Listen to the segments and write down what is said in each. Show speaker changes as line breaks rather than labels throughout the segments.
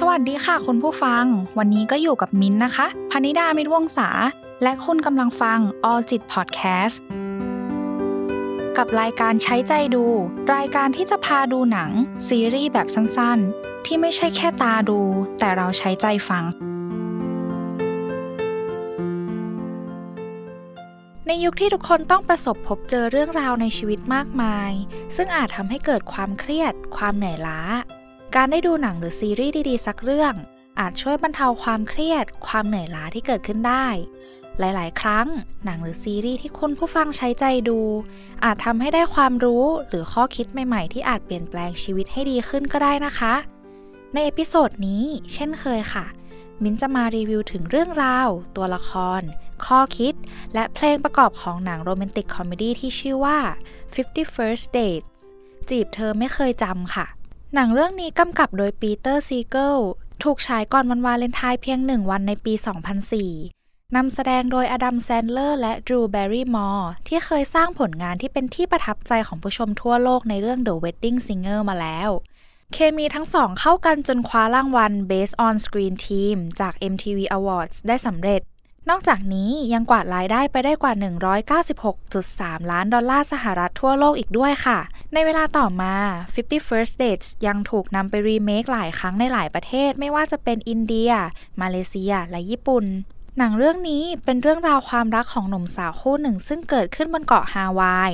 สวัสดีค่ะคุณผู้ฟัง วันนี้ก็อยู่กับมิ้นนะคะพนิดามิตรวงศาและคุณกำลังฟัง All จิต Podcast กับรายการใช้ใจดู รายการที่จะพาดูหนัง ซีรีส์แบบสั้นๆ ที่ไม่ใช่แค่ตาดู แต่เราใช้ใจฟัง ในยุคที่ทุกคนต้องประสบพบเจอเรื่องราวในชีวิตมากมาย ซึ่งอาจทำให้เกิดความเครียด ความเหนื่อยล้า การได้ดูหนังหรือซีรีส์ดีๆ สักเรื่อง อาจช่วยบรรเทาความเครียด ความเหนื่อยล้าที่เกิดขึ้นได้ หลาย ๆ ครั้ง หนังหรือซีรีส์ที่คุณผู้ฟังใช้ใจดู อาจทำให้ได้ความรู้หรือข้อคิดใหม่ ๆ ที่อาจเปลี่ยนแปลงชีวิตให้ดีขึ้นก็ได้นะคะ ใน episode นี้ เช่นเคยค่ะ มิ้นจะมารีวิวถึงเรื่องราว ตัวละคร ข้อคิด และเพลงประกอบของหนังโรแมนติกคอมเมดี้ที่ชื่อว่า50 First Dates จีบเธอไม่เคยจำค่ะ หนังเรื่องนี้กำกับโดยปีเตอร์ซีเกิลถูกฉายก่อนวันวาเลนไทน์เพียงหนึ่งวันในปี 2004 นำแสดงโดยอดัมแซนด์เลอร์และดรูแบร์รี่มอร์ที่เคยสร้างผลงานที่เป็นที่ประทับใจของผู้ชมทั่วโลกในเรื่อง The Wedding Singer มาแล้ว เคมีทั้งสองเข้ากันจนคว้ารางวัล Best on Screen Team จาก MTV Awards ได้สำเร็จ นอกจากนี้ยังกวาดรายได้ไปได้กว่า 196.3 ล้านดอลลาร์สหรัฐทั่วโลกอีกด้วยค่ะ ในเวลาต่อมา 50 First Dates ยังถูกนำไปรีเมคหลายครั้งในหลายประเทศ ไม่ว่าจะเป็นอินเดีย มาเลเซีย และญี่ปุ่นหนังเรื่องนี้เป็นเรื่องราวความรักของหนุ่มสาวคู่หนึ่ง ซึ่งเกิดขึ้นบนเกาะฮาวาย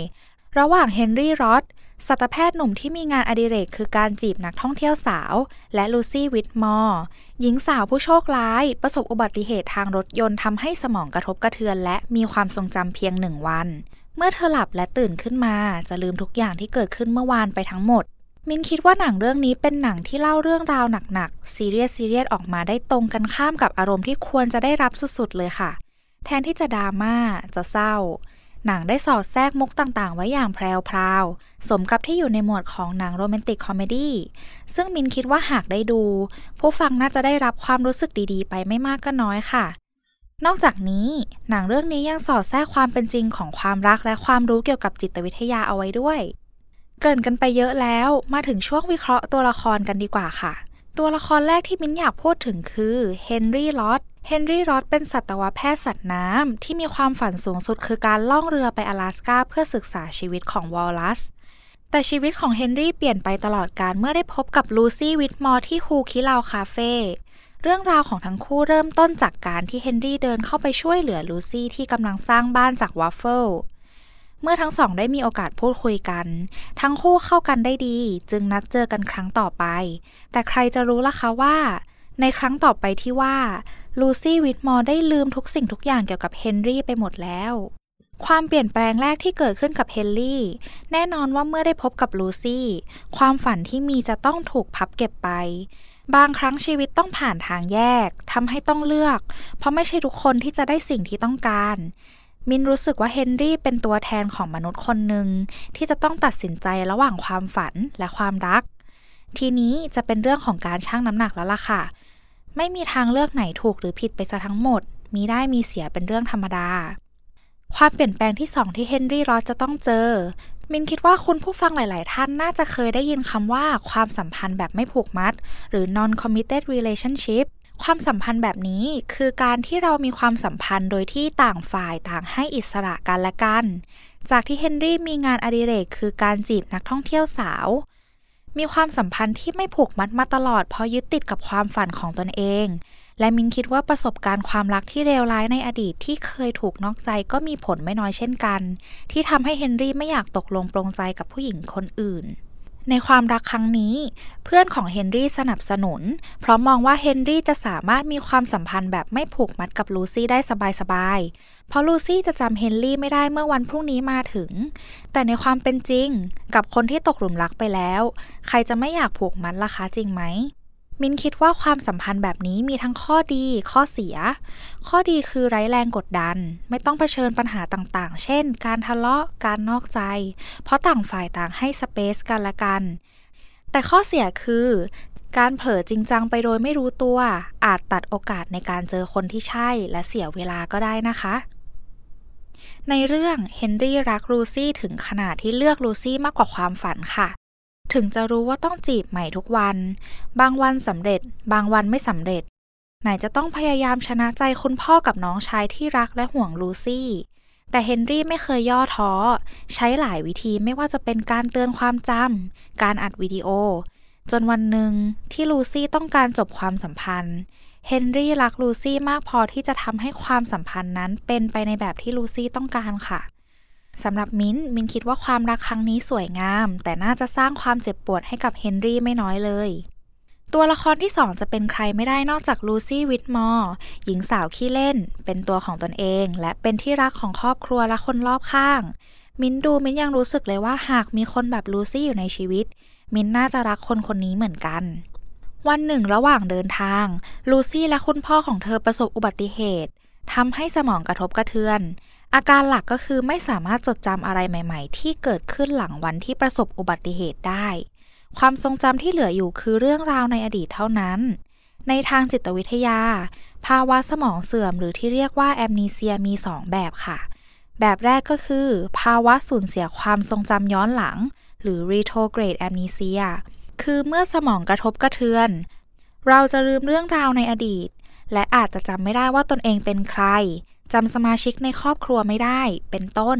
ระหว่างเฮนรี่รอธสัตวแพทย์หนุ่มที่มีงานอดิเรกคือการจีบนักท่องเที่ยวสาว และลูซี่วิทมอร์หญิงสาวผู้โชคร้าย ประสบอุบัติเหตุทางรถยนต์ทำให้สมองกระทบกระเทือน และมีความทรงจำเพียงหนึ่งวัน เมื่อเธอหลับและตื่นขึ้นมา จะลืมทุกอย่างที่เกิดขึ้นเมื่อวานไปทั้งหมด มิ้นคิดว่าหนังเรื่องนี้เป็นหนังที่เล่าเรื่องราวหนักๆซีเรียสซีเรียสออกมาได้ตรงกันข้ามกับอารมณ์ที่ควรจะได้รับสุดๆเลยค่ะ แทนที่จะดราม่าจะเศร้า หนังได้สอดแทรกมุกต่างๆ ไว้อย่างแพรวพราวสมกับที่อยู่ในหมวดของหนังโรแมนติกคอมเมดี้ ซึ่งมินคิดว่าหากได้ดู ผู้ฟังน่าจะได้รับความรู้สึกดีๆ ไปไม่มากก็น้อยค่ะ นอกจากนี้ หนังเรื่องนี้ยังสอดแทรกความเป็นจริงของความรักและความรู้เกี่ยวกับจิตวิทยาเอาไว้ด้วย เกริ่นกันไปเยอะแล้ว มาถึงช่วงวิเคราะห์ตัวละครกันดีกว่าค่ะ ตัวละครแรกที่มินอยากพูดถึงคือเฮนรี่ลอตเฮนรี่รอดเป็นสัตวแพทย์สัตว์น้ำที่มีความฝันสูงสุดคือการล่องเรือไป阿拉สกาเพื่อศึกษาชีวิตของวอลลัส แต่ชีวิตของเฮนรี่เปลี่ยนไปตลอดกาลเมื่อได้พบกับลูซี่วิทมอร์ที่ฮูคิลาวคาเฟ่เรื่องราวของทั้งคู่เริ่มต้นจากการที่เฮนรี่เดินเข้าไปช่วยเหลือลูซี่ที่กำลังสร้างบ้านจากวัฟเฟิลเมื่อทั้งสองได้มีโอกาสพูดคุยกัน ทั้งคู่เข้ากันได้ดี จึงนัดเจอกันครั้งต่อไป แต่ใครจะรู้ล่ะคะว่า ในครั้งต่อไปที่ว่า ลูซี่วิทมอร์ได้ลืมทุกสิ่งทุกอย่างเกี่ยวกับเฮนรี่ไปหมดแล้ว ความเปลี่ยนแปลงแรกที่เกิดขึ้นกับเฮนรี่ แน่นอนว่าเมื่อได้พบกับลูซี่ ความฝันที่มีจะต้องถูกพับเก็บไป บางครั้งชีวิตต้องผ่านทางแยกทำให้ต้องเลือก เพราะไม่ใช่ทุกคนที่จะได้สิ่งที่ต้องการมินรู้สึกว่าเฮนรี่เป็นตัวแทนของมนุษย์คนหนึ่งที่จะต้องตัดสินใจระหว่างความฝันและความรัก ทีนี้จะเป็นเรื่องของการชั่งน้ำหนักแล้วล่ะค่ะ ไม่มีทางเลือกไหนถูกหรือผิดไปซะทั้งหมด มีได้มีเสียเป็นเรื่องธรรมดา ความเปลี่ยนแปลงที่สองที่เฮนรี่รอสจะต้องเจอ มินคิดว่าคุณผู้ฟังหลาย ๆ ท่านน่าจะเคยได้ยินคำว่าความสัมพันธ์แบบไม่ผูกมัด หรือ non committed relationship ความสัมพันธ์แบบนี้คือการที่เรามีความสัมพันธ์โดยที่ต่างฝ่ายต่างให้อิสระกันและกัน จากที่เฮนรี่มีงานอดิเรกคือการจีบนักท่องเที่ยวสาว มีความสัมพันธ์ที่ไม่ผูกมัดมาตลอดเพราะยึดติดกับความฝันของตนเอง และมิ้นคิดว่าประสบการณ์ความรักที่เลวร้ายในอดีตที่เคยถูกนอกใจก็มีผลไม่น้อยเช่นกัน ที่ทำให้เฮนรี่ไม่อยากตกลงปรงใจกับผู้หญิงคนอื่น ในความรักครั้งนี้ เพื่อนของเฮนรี่สนับสนุน เพราะมองว่าเฮนรี่จะสามารถมีความสัมพันธ์แบบไม่ผูกมัดกับลูซี่ได้สบายๆ เพราะลูซี่จะจำเฮนรี่ไม่ได้เมื่อวันพรุ่งนี้มาถึง แต่ในความเป็นจริง กับคนที่ตกหลุมรักไปแล้ว ใครจะไม่อยากผูกมัดล่ะคะจริงไหม มินคิดว่าความสัมพันธ์แบบนี้มีทั้งข้อดี ข้อเสีย ข้อดีคือไร้แรงกดดัน ไม่ต้องเผชิญปัญหาต่างๆ เช่น การทะเลาะ การนอกใจ เพราะต่างฝ่ายต่างให้สเปซกันละกัน แต่ข้อเสียคือ การเผลอจริงจังไปโดยไม่รู้ตัว อาจตัดโอกาสในการเจอคนที่ใช่ และเสียเวลาก็ได้นะคะในเรื่องเฮนรี่รักลูซี่ถึงขนาดที่เลือกลูซี่มากกว่าความฝันค่ะ ถึงจะรู้ว่าต้องจีบใหม่ทุกวัน บางวันสำเร็จ บางวันไม่สำเร็จ ไหนจะต้องพยายามชนะใจคุณพ่อกับน้องชายที่รักและห่วงลูซี่ แต่เฮนรี่ไม่เคยย่อท้อ ใช้หลายวิธีไม่ว่าจะเป็นการเตือนความจำ การอัดวิดีโอ จนวันหนึ่งที่ลูซี่ต้องการจบความสัมพันธ์ เฮนรี่รักลูซี่มากพอที่จะทำให้ความสัมพันธ์นั้นเป็นไปในแบบที่ลูซี่ต้องการค่ะ สำหรับมิ้น มิ้นคิดว่าความรักครั้งนี้สวยงาม แต่น่าจะสร้างความเจ็บปวดให้กับเฮนรี่ไม่น้อยเลย ตัวละครที่สองจะเป็นใครไม่ได้นอกจากลูซี่วิทมอร์หญิงสาวขี้เล่น เป็นตัวของตนเอง และเป็นที่รักของครอบครัวและคนรอบข้าง มิ้นดูมิ้นยังรู้สึกเลยว่าหากมีคนแบบลูซี่อยู่ในชีวิต มิ้นน่าจะรักคนคนนี้เหมือนกันวันหนึ่งระหว่างเดินทาง ลูซี่และคุณพ่อของเธอประสบอุบัติเหตุทำให้สมองกระทบกระเทือน อาการหลักก็คือไม่สามารถจดจำอะไรใหม่ ๆ ที่เกิดขึ้นหลังวันที่ประสบอุบัติเหตุได้ ความทรงจำที่เหลืออยู่คือเรื่องราวในอดีตเท่านั้น ในทางจิตวิทยา ภาวะสมองเสื่อมหรือที่เรียกว่าแอมนีเซียมี 2 แบบค่ะ แบบแรกก็คือ ภาวะสูญเสียความทรงจำย้อนหลัง หรือ retrograde amnesia คือเมื่อสมองกระทบกระเทือน เราจะลืมเรื่องราวในอดีต และอาจจะจำไม่ได้ว่าตนเองเป็นใคร จำสมาชิกในครอบครัวไม่ได้เป็นต้น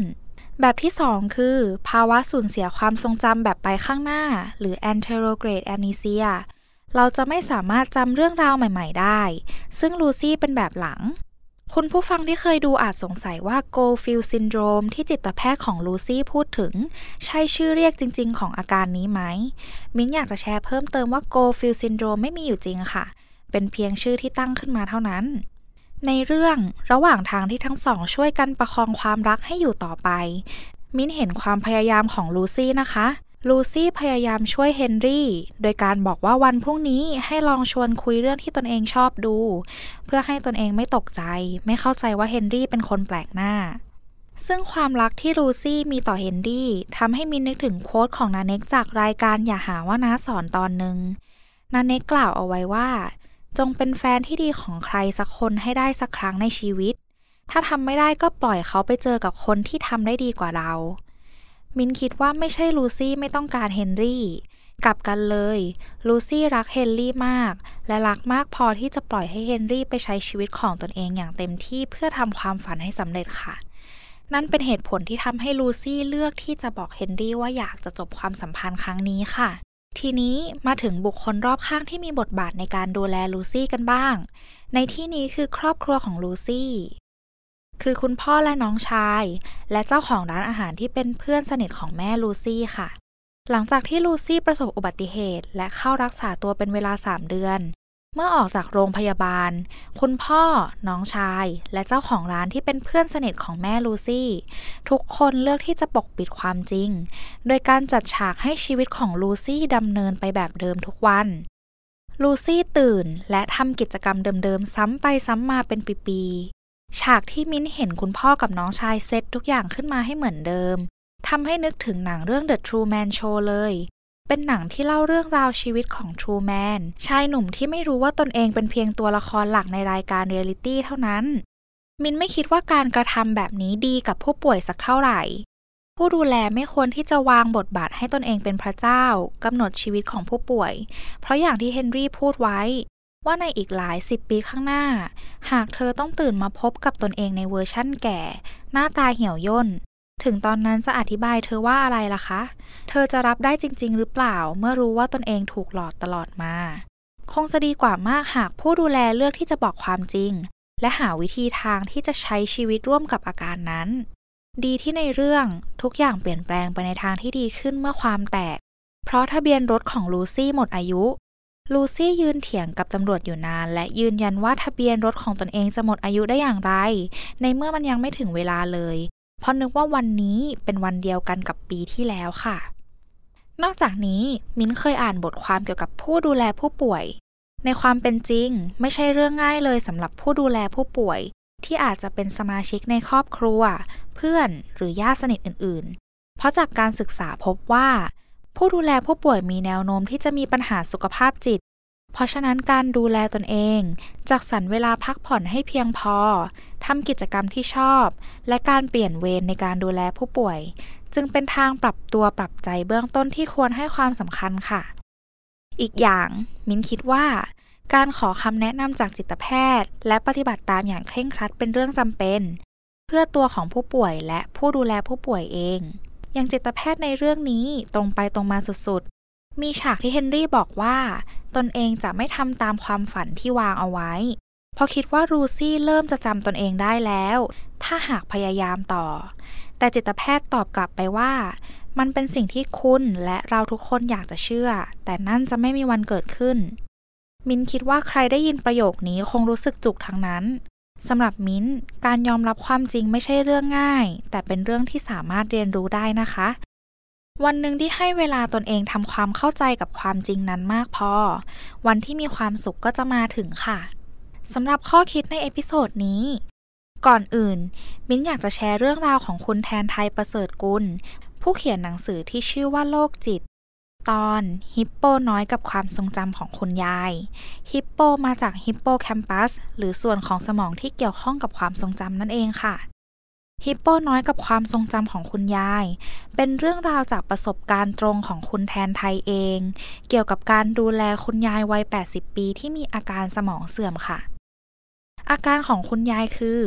แบบที่ 2 คือ ภาวะสูญเสียความทรงจำแบบไปข้างหน้า หรือ anterograde amnesia เราจะไม่สามารถจำเรื่องราวใหม่ ๆ ได้ ซึ่งลูซี่เป็นแบบหลัง คุณผู้ฟังที่เคยดูอาจสงสัยว่า Goldfield syndrome ที่จิตแพทย์ของลูซี่พูดถึง ใช่ชื่อเรียกจริง ๆ ของอาการนี้ไหม มิ้นอยากจะแชร์เพิ่มเติมว่า Goldfield syndrome ไม่มีอยู่จริงค่ะ เป็นเพียงชื่อที่ตั้งขึ้นมาเท่านั้น ในเรื่องระหว่างทางที่ทั้งสองช่วยกันประคองความรักให้อยู่ต่อไป มิ้นเห็นความพยายามของลูซี่นะคะ ลูซี่พยายามช่วยเฮนรี่ โดยการบอกว่าวันพรุ่งนี้ให้ลองชวนคุยเรื่องที่ตนเองชอบดู เพื่อให้ตนเองไม่ตกใจ ไม่เข้าใจว่าเฮนรี่เป็นคนแปลกหน้า ซึ่งความรักที่ลูซี่มีต่อเฮนรี่ทำให้มินนึกถึงโค้ดของนาเน็กจากรายการอย่าหาว่าน้าสอนตอนหนึ่งนาเน็กกล่าวเอาไว้ว่า จงเป็นแฟนที่ดีของใครสักคนให้ได้สักครั้งในชีวิต ถ้าทำไม่ได้ก็ปล่อยเขาไปเจอกับคนที่ทำได้ดีกว่าเรา มินคิดว่าไม่ใช่ลูซี่ไม่ต้องการเฮนรี่กลับกันเลย ลูซี่รักเฮนรี่มาก และรักมากพอที่จะปล่อยให้เฮนรี่ไปใช้ชีวิตของตนเองอย่างเต็มที่เพื่อทำความฝันให้สำเร็จค่ะ นั่นเป็นเหตุผลที่ทำให้ลูซี่เลือกที่จะบอกเฮนรี่ว่าอยากจะจบความสัมพันธ์ครั้งนี้ค่ะ ทีนี้มาถึงบุคคลรอบข้างที่มีบทบาทในการดูแลลูซี่กันบ้าง ในที่นี้คือครอบครัวของลูซี่ คือคุณพ่อและน้องชาย และเจ้าของร้านอาหารที่เป็นเพื่อนสนิทของแม่ลูซี่ค่ะ หลังจากที่ลูซี่ประสบอุบัติเหตุ และเข้ารักษาตัวเป็นเวลา 3 เดือน เมื่อออกจากโรงพยาบาล คุณพ่อ น้องชาย และเจ้าของร้านที่เป็นเพื่อนสนิทของแม่ลูซี่ ทุกคนเลือกที่จะปกปิดความจริง โดยการจัดฉากให้ชีวิตของลูซี่ดำเนินไปแบบเดิมทุกวัน ลูซี่ตื่นและทำกิจกรรมเดิมๆ ซ้ำไปซ้ำมาเป็นปีๆ ฉากที่มิ้นเห็นคุณพ่อกับน้องชายเซตทุกอย่างขึ้นมาให้เหมือนเดิมทำให้นึกถึงหนังเรื่อง The Truman Show เลย เป็นหนังที่เล่าเรื่องราวชีวิตของ Truman ชายหนุ่มที่ไม่รู้ว่าตนเองเป็นเพียงตัวละครหลักในรายการเรียลิตี้เท่านั้น มินไม่คิดว่าการกระทำแบบนี้ดีกับผู้ป่วยสักเท่าไหร่ ผู้ดูแลไม่ควรที่จะวางบทบาทให้ตนเองเป็นพระเจ้ากำหนดชีวิตของผู้ป่วย เพราะอย่างที่เฮนรี่พูดไว้ ว่าในอีกหลายสิบปีข้างหน้า หากเธอต้องตื่นมาพบกับตนเองในเวอร์ชั่นแก่ หน้าตาเหี่ยวย่น ถึงตอนนั้นจะอธิบายเธอว่าอะไรล่ะคะ เธอจะรับได้จริง ๆ หรือเปล่า เมื่อรู้ว่าตนเองถูกหลอกตลอดมา คงจะดีกว่ามากหากผู้ดูแลเลือกที่จะบอกความจริง และหาวิธีทางที่จะใช้ชีวิตร่วมกับอาการนั้น ดีที่ในเรื่องทุกอย่างเปลี่ยนแปลงไปในทางที่ดีขึ้นเมื่อความแตก เพราะทะเบียนรถของลูซี่หมดอายุลูซี่ยืนเถียงกับตำรวจอยู่นาน และยืนยันว่าทะเบียนรถของตนเองจะหมดอายุได้อย่างไร ในเมื่อมันยังไม่ถึงเวลาเลย เพราะนึกว่าวันนี้เป็นวันเดียวกันกับปีที่แล้วค่ะ นอกจากนี้มิ้นเคยอ่านบทความเกี่ยวกับผู้ดูแลผู้ป่วย ในความเป็นจริง ไม่ใช่เรื่องง่ายเลยสำหรับผู้ดูแลผู้ป่วย ที่อาจจะเป็นสมาชิกในครอบครัว เพื่อนหรือญาติสนิทอื่น ๆ เพราะจากการศึกษาพบว่า ผู้ดูแลผู้ป่วยมีแนวโน้มที่จะมีปัญหาสุขภาพจิต เพราะฉะนั้นการดูแลตนเอง จักสรรเวลาพักผ่อนให้เพียงพอ ทำกิจกรรมที่ชอบ และการเปลี่ยนเวรในการดูแลผู้ป่วย จึงเป็นทางปรับตัวปรับใจเบื้องต้นที่ควรให้ความสำคัญค่ะ อีกอย่าง มิ้นคิดว่า การขอคำแนะนำจากจิตแพทย์ และปฏิบัติตามอย่างเคร่งครัดเป็นเรื่องจำเป็น เพื่อตัวของผู้ป่วยและผู้ดูแลผู้ป่วยเอง อย่างจิตแพทย์ในเรื่องนี้ตรงไปตรงมาสุด มีฉากที่เฮนรี่บอกว่า ตนเองจะไม่ทำตามความฝันที่วางเอาไว้พราะคิดว่ารูซี่เริ่มจะจำตนเองได้แล้ว ถ้าหากพยายามต่อ แต่จิตแพทย์ตอบกลับไปว่า มันเป็นสิ่งที่คุณและเราทุกคนอยากจะเชื่อ แต่นั่นจะไม่มีวันเกิดขึ้น มินคิดว่าใครได้ยินประโยคนี้คงรู้สึกจุกทั้งนั้นสำหรับมิ้น การยอมรับความจริงไม่ใช่เรื่องง่าย แต่เป็นเรื่องที่สามารถเรียนรู้ได้นะคะ วันหนึ่งที่ให้เวลาตนเองทำความเข้าใจกับความจริงนั้นมากพอ วันที่มีความสุขก็จะมาถึงค่ะสำหรับข้อคิดใน episode นี้ ก่อนอื่น มิ้นอยากจะแชร์เรื่องราวของคุณแทนไทยประเสริฐกุล ผู้เขียนหนังสือที่ชื่อว่าโลกจิต ตอนฮิปโปน้อยกับความทรงจำของคุณยาย ฮิปโปมาจากฮิปโปแคมปัสหรือส่วนของสมองที่เกี่ยวข้องกับความทรงจำนั่นเองค่ะ ฮิปโปน้อยกับความทรงจำของคุณยาย เป็นเรื่องราวจากประสบการณ์ตรงของคุณแทนไทยเอง เกี่ยวกับการดูแลคุณยายวัย 80 ปีที่มีอาการสมองเสื่อมค่ะ อาการของคุณยายคือ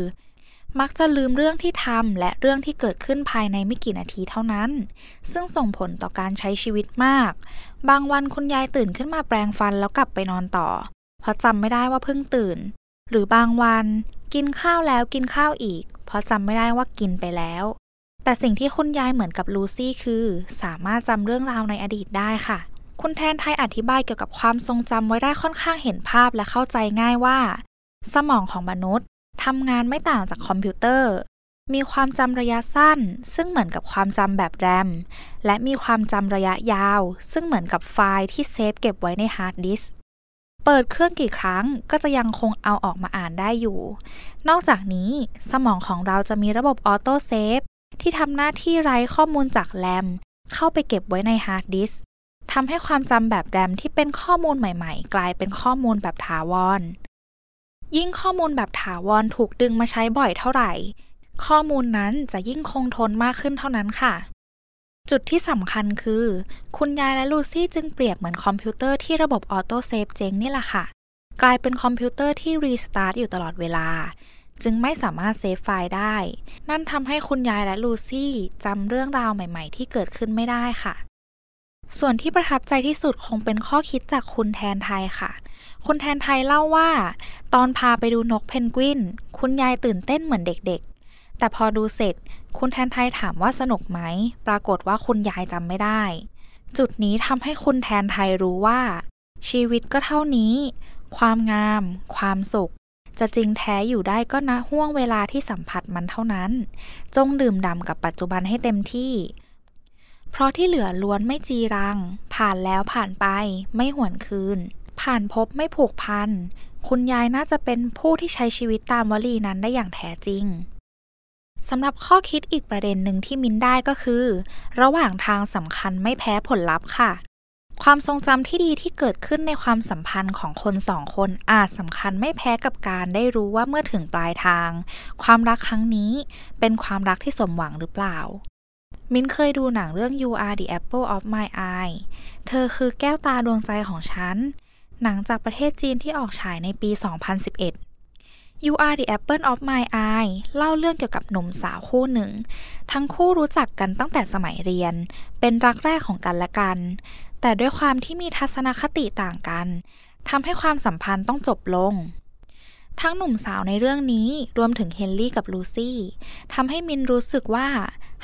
มักจะลืมเรื่องที่ทำและเรื่องที่เกิดขึ้นภายในไม่กี่นาทีเท่านั้น ซึ่งส่งผลต่อการใช้ชีวิตมาก บางวันคุณยายตื่นขึ้นมาแปรงฟันแล้วกลับไปนอนต่อ เพราะจำไม่ได้ว่าเพิ่งตื่น หรือบางวัน กินข้าวแล้วกินข้าวอีก เพราะจำไม่ได้ว่ากินไปแล้ว แต่สิ่งที่คุณยายเหมือนกับลูซี่คือ สามารถจำเรื่องราวในอดีตได้ค่ะ คุณแทนไทยอธิบายเกี่ยวกับความทรงจำไว้ได้ค่อนข้างเห็นภาพและเข้าใจง่ายว่า สมองของมนุษย์ทำงานไม่ต่างจากคอมพิวเตอร์ มีความจำระยะสั้น ซึ่งเหมือนกับความจำแบบแรม และมีความจำระยะยาว ซึ่งเหมือนกับไฟล์ที่ save เก็บไว้ในฮาร์ดดิสก์ เปิดเครื่องกี่ครั้งก็จะยังคงเอาออกมาอ่านได้อยู่ นอกจากนี้สมองของเราจะมีระบบ auto เซฟที่ทำหน้าที่ write ข้อมูลจากแรมเข้าไปเก็บไว้ในฮาร์ดดิสก์ทำให้ความจำแบบแรมที่เป็นข้อมูลใหม่ๆ กลายเป็นข้อมูลแบบถาวร ยิ่งข้อมูลแบบถาวรถูกดึงมาใช้บ่อยเท่าไหร่ ข้อมูลนั้นจะยิ่งคงทนมากขึ้นเท่านั้นค่ะ จุดที่สำคัญคือ คุณยายและลูซี่จึงเปรียบเหมือนคอมพิวเตอร์ที่ระบบ auto save เจ๊งนี่แหละค่ะ กลายเป็นคอมพิวเตอร์ที่ restart อยู่ตลอดเวลา จึงไม่สามารถเซฟไฟล์ได้ นั่นทำให้คุณยายและลูซี่จำเรื่องราวใหม่ๆ ที่เกิดขึ้นไม่ได้ค่ะ ส่วนที่ประทับใจที่สุดคงเป็นข้อคิดจากคุณแทนไทยค่ะ คุณแทนไทยเล่าว่า ตอนพาไปดูนกเพนกวิน คุณยายตื่นเต้นเหมือนเด็กๆ แต่พอดูเสร็จ คุณแทนไทยถามว่าสนุกไหม ปรากฏว่าคุณยายจำไม่ได้ จุดนี้ทำให้คุณแทนไทยรู้ว่า ชีวิตก็เท่านี้ ความงาม ความสุข จะจริงแท้อยู่ได้ก็นะห่วงเวลาที่สัมผัสมันเท่านั้น จงดื่มด่ำกับปัจจุบันให้เต็มที่ เพราะที่เหลือล้วนไม่จีรัง ผ่านแล้วผ่านไป ไม่หวนคืน ผ่านพบไม่ผูกพัน คุณยายน่าจะเป็นผู้ที่ใช้ชีวิตตามวลีนั้นได้อย่างแท้จริง สำหรับข้อคิดอีกประเด็นหนึ่งที่มินได้ก็คือ ระหว่างทางสำคัญไม่แพ้ผลลัพธ์ค่ะ ความทรงจำที่ดีที่เกิดขึ้นในความสัมพันธ์ของคนสองคนอาจสำคัญไม่แพ้กับการได้รู้ว่าเมื่อถึงปลายทาง ความรักครั้งนี้เป็นความรักที่สมหวังหรือเปล่า มินเคยดูหนังเรื่อง You Are the Apple of My Eye เธอคือแก้วตาดวงใจของฉัน หนังจากประเทศจีนที่ออกฉายในปี 2011 You Are the Apple of My Eye เล่าเรื่องเกี่ยวกับหนุ่มสาวคู่หนึ่ง ทั้งคู่รู้จักกันตั้งแต่สมัยเรียน เป็นรักแรกของกันและกัน แต่ด้วยความที่มีทัศนคติต่างกันทำให้ความสัมพันธ์ต้องจบลง ทั้งหนุ่มสาวในเรื่องนี้รวมถึงเฮนรี่กับลูซี่ทำให้มินรู้สึกว่า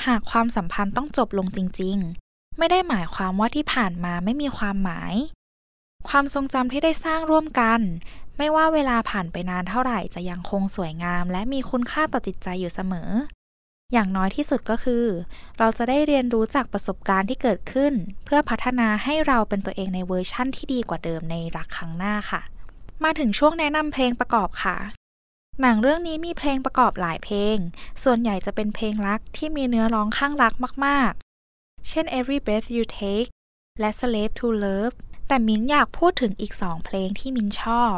หากความสัมพันธ์ต้องจบลงจริง ๆ ไม่ได้หมายความว่าที่ผ่านมาไม่มีความหมายความทรงจำที่ได้สร้างร่วมกัน ไม่ว่าเวลาผ่านไปนานเท่าไหร่จะยังคงสวยงาม และมีคุณค่าต่อจิตใจอยู่เสมอ อย่างน้อยที่สุดก็คือ เราจะได้เรียนรู้จากประสบการณ์ที่เกิดขึ้น เพื่อพัฒนาให้เราเป็นตัวเองในเวอร์ชั่นที่ดีกว่าเดิมในรักครั้งหน้าค่ะ มาถึงช่วงแนะนำเพลงประกอบค่ะหนังเรื่องนี้มีเพลงประกอบหลายเพลง ส่วนใหญ่จะเป็นเพลงรักที่มีเนื้อร้องคลั่งรักมากๆ เช่น Every Breath You Take และ Slave to Love แต่มิ้นอยากพูดถึงอีกสองเพลงที่มิ้นชอบ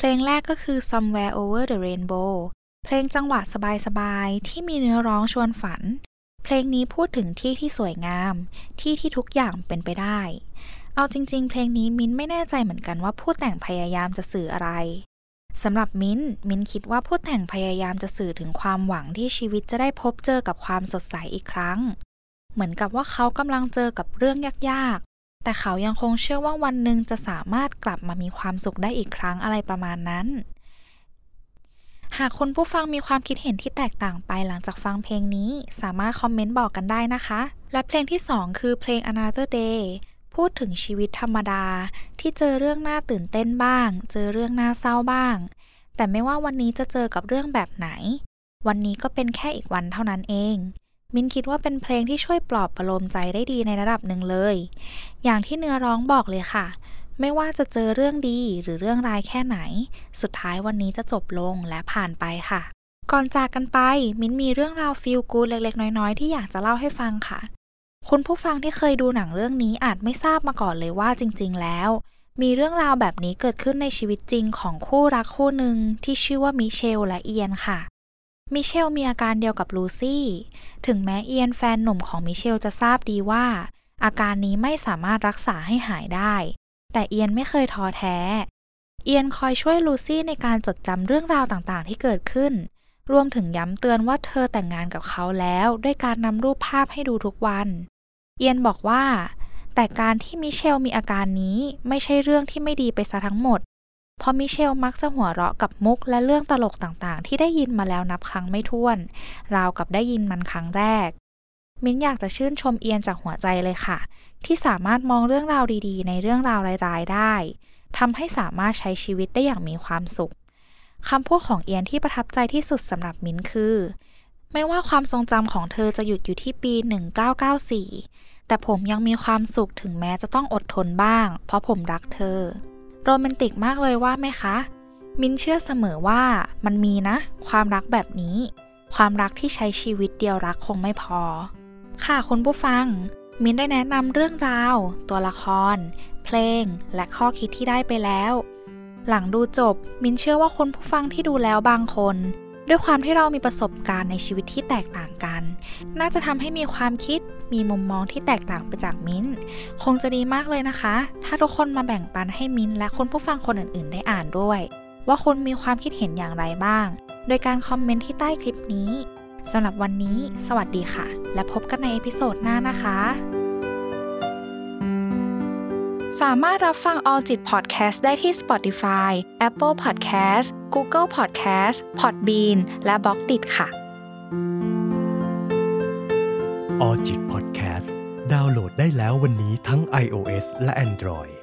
เพลงแรกก็คือ Somewhere Over the Rainbow เพลงจังหวะสบายๆ ที่มีเนื้อร้องชวนฝัน เพลงนี้พูดถึงที่ที่สวยงาม ที่ที่ทุกอย่างเป็นไปได้ เอาจริง ๆ เพลงนี้มิ้นไม่แน่ใจเหมือนกันว่าผู้แต่งพยายามจะสื่ออะไรสำหรับมิ้น มิ้นคิดว่าผู้แต่งพยายามจะสื่อถึงความหวังที่ชีวิตจะได้พบเจอกับความสดใสอีกครั้ง เหมือนกับว่าเขากำลังเจอกับเรื่องยาก แต่เขายังคงเชื่อว่าวันหนึ่งจะสามารถกลับมามีความสุขได้อีกครั้งอะไรประมาณนั้น หากคุณผู้ฟังมีความคิดเห็นที่แตกต่างไปหลังจากฟังเพลงนี้ สามารถคอมเมนต์บอกกันได้นะคะ และเพลงที่ 2 คือเพลง Another Day พูดถึงชีวิตธรรมดา ที่เจอเรื่องน่าตื่นเต้นบ้าง เจอเรื่องน่าเศร้าบ้าง แต่ไม่ว่าวันนี้จะเจอกับเรื่องแบบไหน วันนี้ก็เป็นแค่อีกวันเท่านั้นเอง มินคิดว่าเป็นเพลงที่ช่วยปลอบประโลมใจได้ดีในระดับหนึ่งเลย อย่างที่เนื้อร้องบอกเลยค่ะ ไม่ว่าจะเจอเรื่องดีหรือเรื่องร้ายแค่ไหน สุดท้ายวันนี้จะจบลงและผ่านไปค่ะ ก่อนจากกันไป มินมีเรื่องราวฟีลกูดเล็กๆ น้อยๆ ที่อยากจะเล่าให้ฟังค่ะ คุณผู้ฟังที่เคยดูหนังเรื่องนี้อาจไม่ทราบมาก่อนเลยว่าจริง ๆ แล้ว มีเรื่องราวแบบนี้เกิดขึ้นในชีวิตจริงของคู่รักคู่หนึ่งที่ชื่อว่ามิเชลและเอียนค่ะ มิเชลมีอาการเดียวกับลูซี่ ถึงแม้เอียนแฟนหนุ่มของมิเชลจะทราบดีว่า อาการนี้ไม่สามารถรักษาให้หายได้ แต่เอียนไม่เคยท้อแท้ เอียนคอยช่วยลูซี่ในการจดจำเรื่องราวต่างๆ ที่เกิดขึ้น รวมถึงย้ำเตือนว่าเธอแต่งงานกับเขาแล้ว ด้วยการนำรูปภาพให้ดูทุกวัน เอียนบอกว่า แต่การที่มิเชลมีอาการนี้ไม่ใช่เรื่องที่ไม่ดีไปซะทั้งหมด เพราะมิเชลมักจะหัวเราะกับมุกและเรื่องตลกต่างๆ ที่ได้ยินมาแล้วนับครั้งไม่ถ้วน ราวกับได้ยินมันครั้งแรก มิ้นอยากจะชื่นชมเอียนจากหัวใจเลยค่ะ ที่สามารถมองเรื่องราวดีๆ ในเรื่องราวร้ายๆได้ทำให้สามารถใช้ชีวิตได้อย่างมีความสุขคำพูดของเอียนที่ประทับใจที่สุดสำหรับมิ้นคือ ไม่ว่าความทรงจำของเธอจะหยุดอยู่ที่ปี 1994 แต่ผมยังมีความสุขถึงแม้จะต้องอดทนบ้าง เพราะผมรักเธอ โรแมนติกมากเลยว่าไหมคะ มินเชื่อเสมอว่ามันมีนะ ความรักแบบนี้ ความรักที่ใช้ชีวิตเดียวรักคงไม่พอ ค่ะคุณผู้ฟัง มินได้แนะนำเรื่องราว ตัวละคร เพลง และข้อคิดที่ได้ไปแล้ว หลังดูจบ มินเชื่อว่าคุณผู้ฟังที่ดูแล้วบางคน ด้วยความที่เรามีประสบการณ์ในชีวิตที่แตกต่างกัน น่าจะทำให้มีความคิดมีมุมมองที่แตกต่างไปจากมิ้น คงจะดีมากเลยนะคะ ถ้าทุกคนมาแบ่งปันให้มิ้นและคุณผู้ฟังคนอื่นๆ ได้อ่านด้วย ว่าคุณมีความคิดเห็นอย่างไรบ้าง โดยการ comment ที่ใต้คลิปนี้สำหรับวันนี้ สวัสดีค่ะ และพบกันใน episode หน้านะคะ สามารถรับฟัง All จิต Podcast ได้ที่ Spotify, Apple Podcast, Google Podcast, Podbean และ Blockdit ค่ะ
All จิต Podcast ดาวน์โหลดได้แล้ววันนี้ทั้ง iOS และ Android